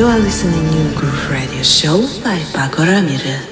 You are listening to New Groove Radio Show by Pako Ramirez.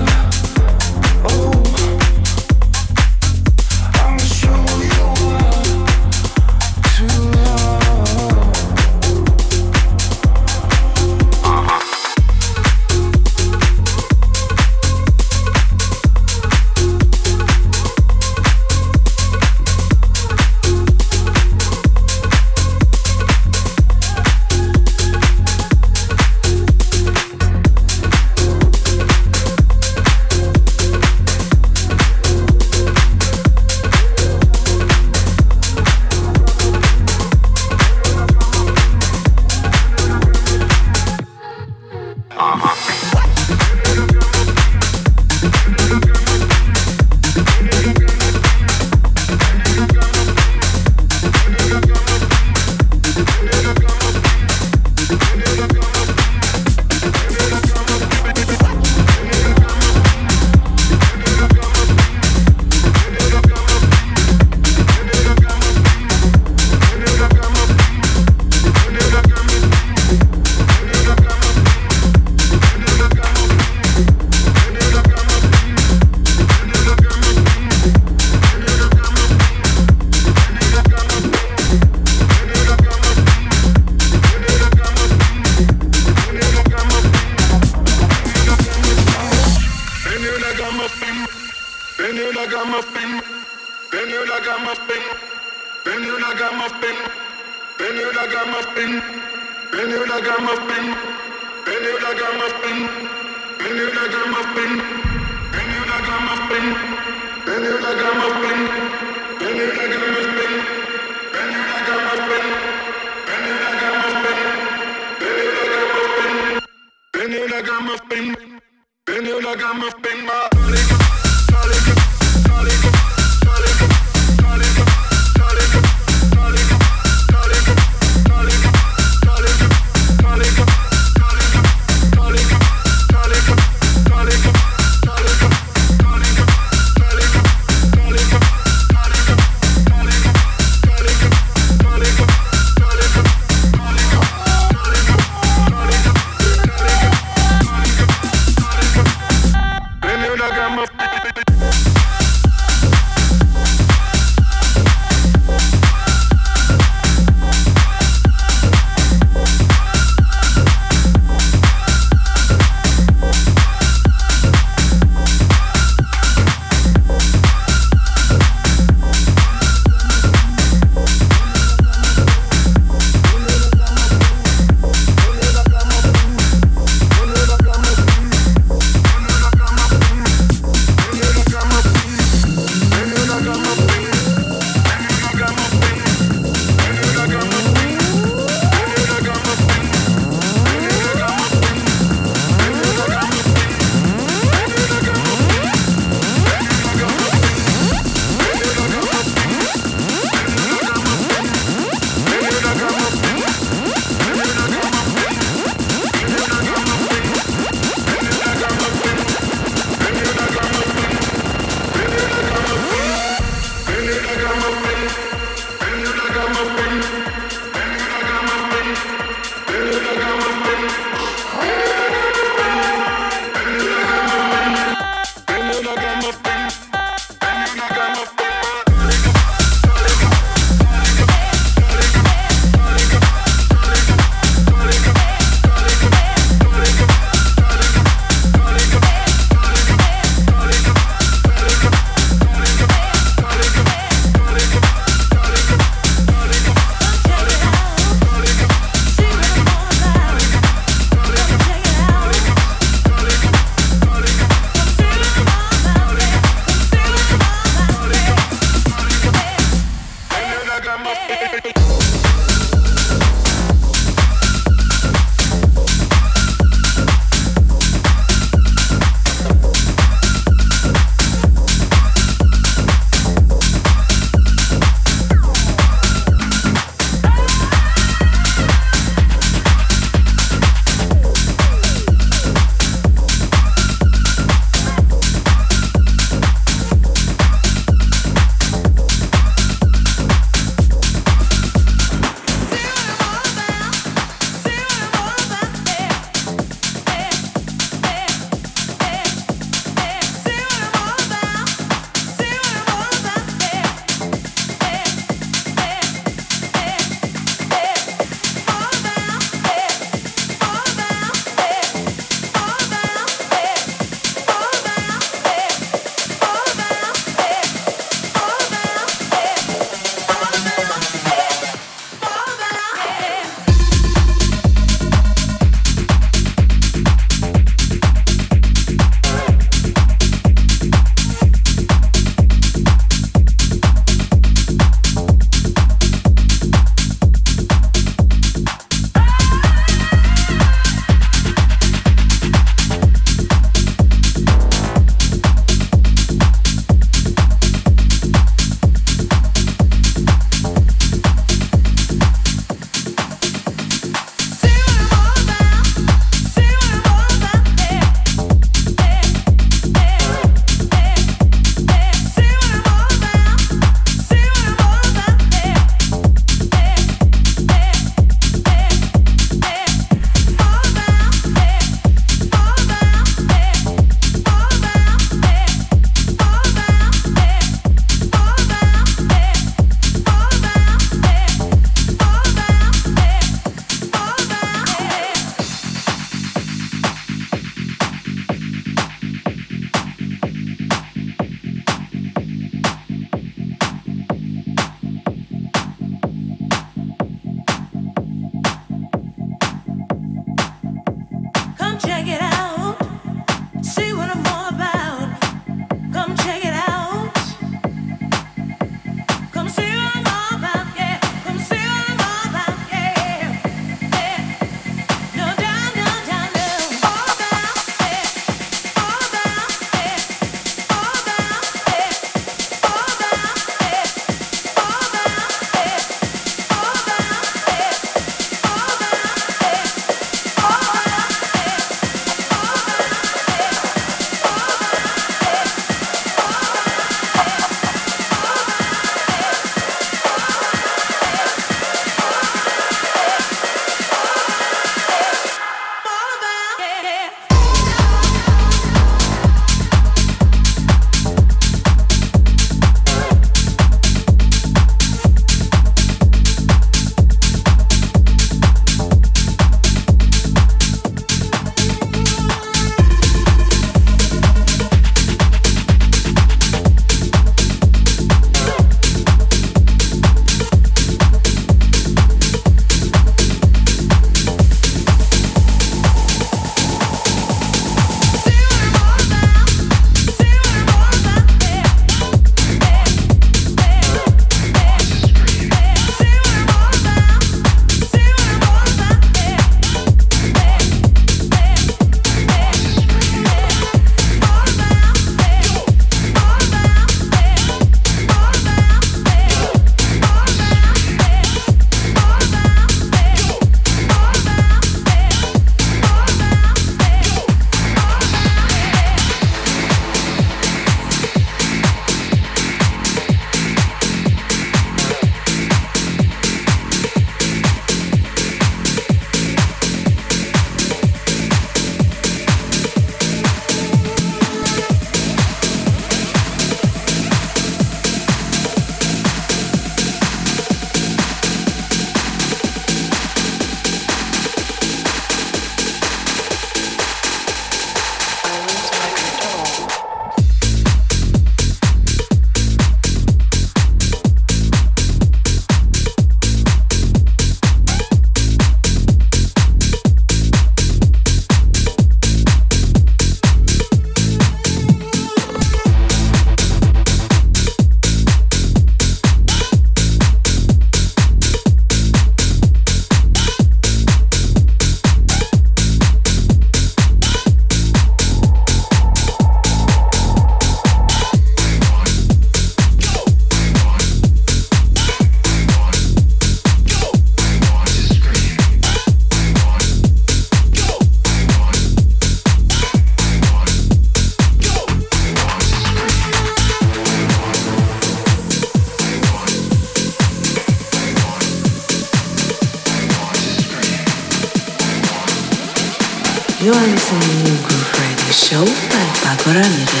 By Pako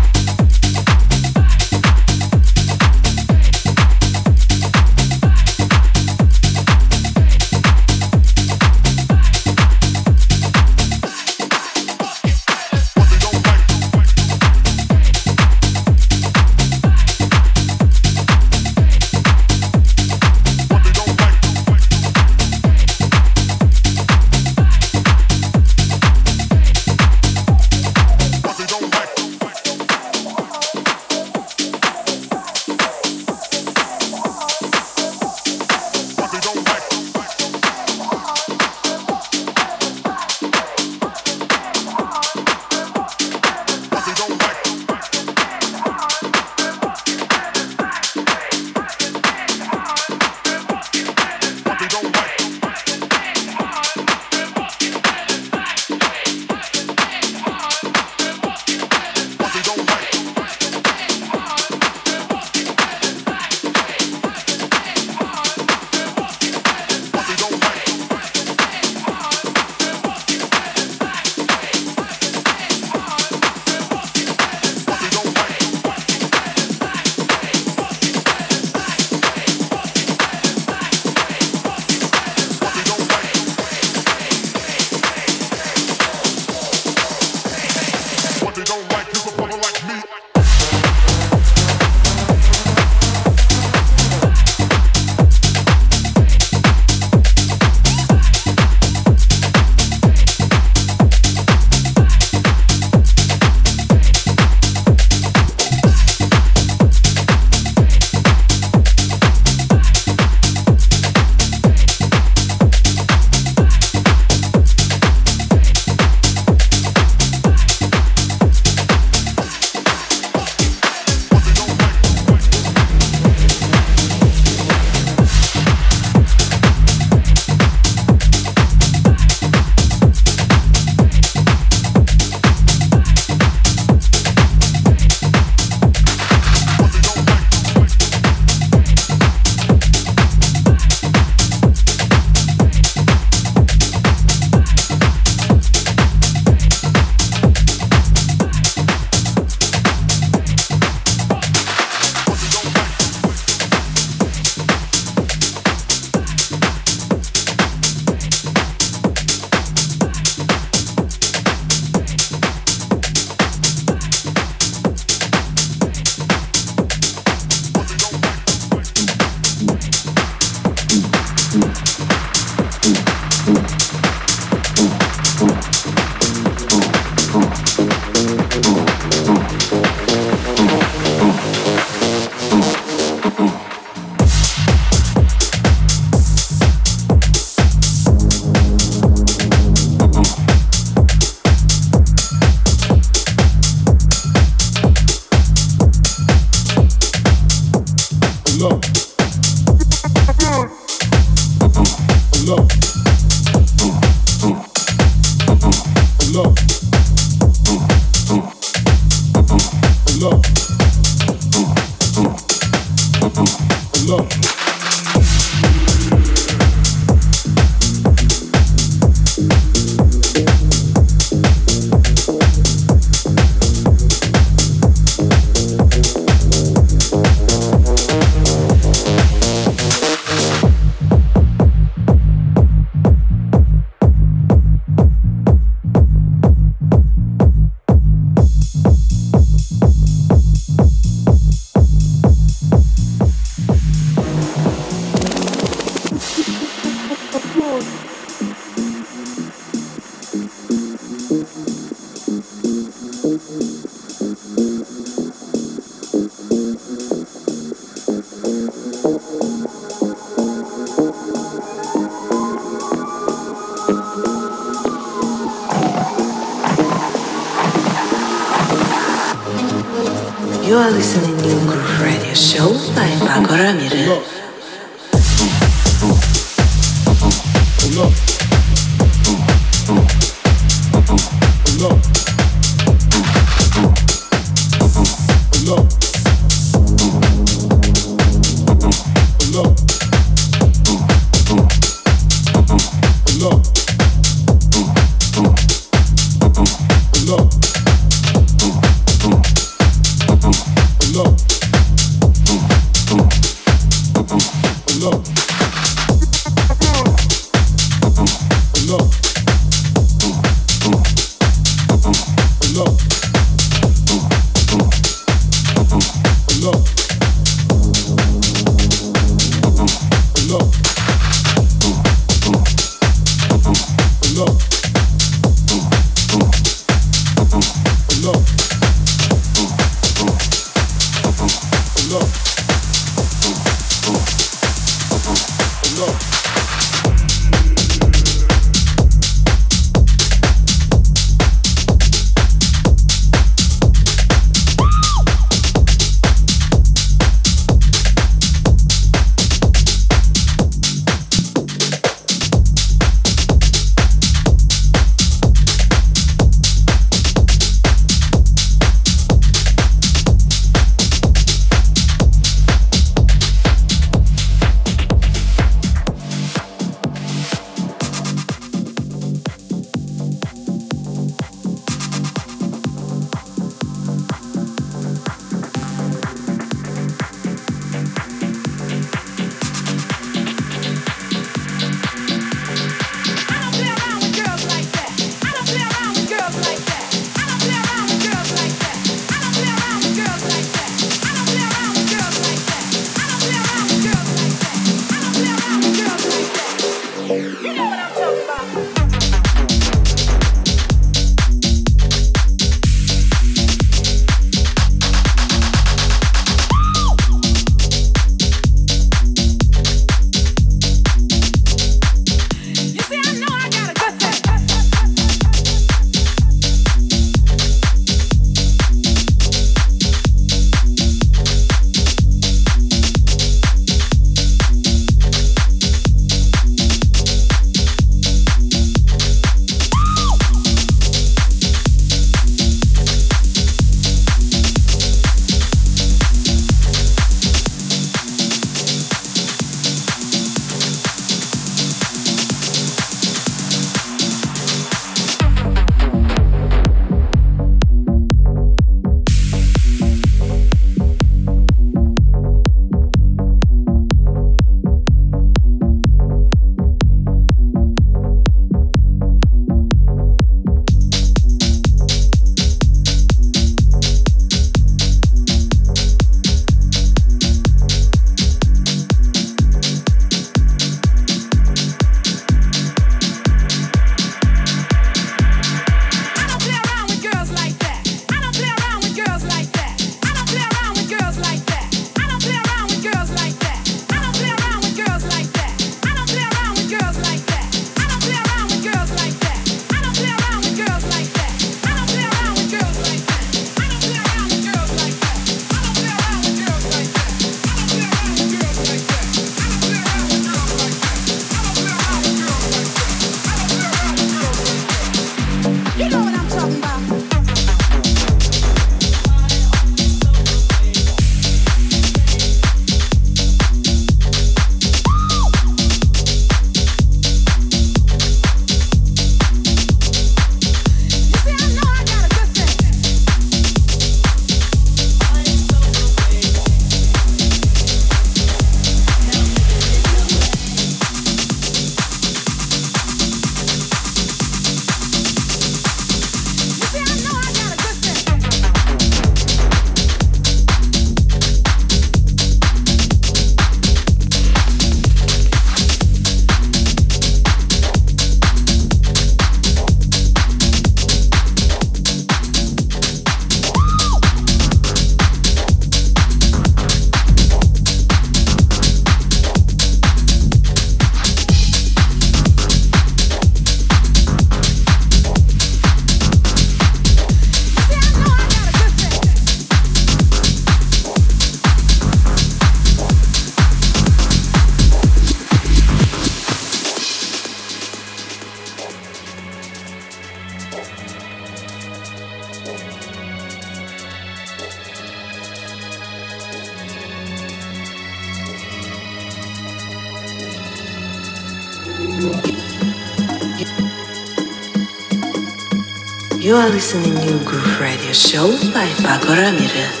You are listening to Groove Radio Show by Pako Ramirez.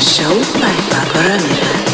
Paradise.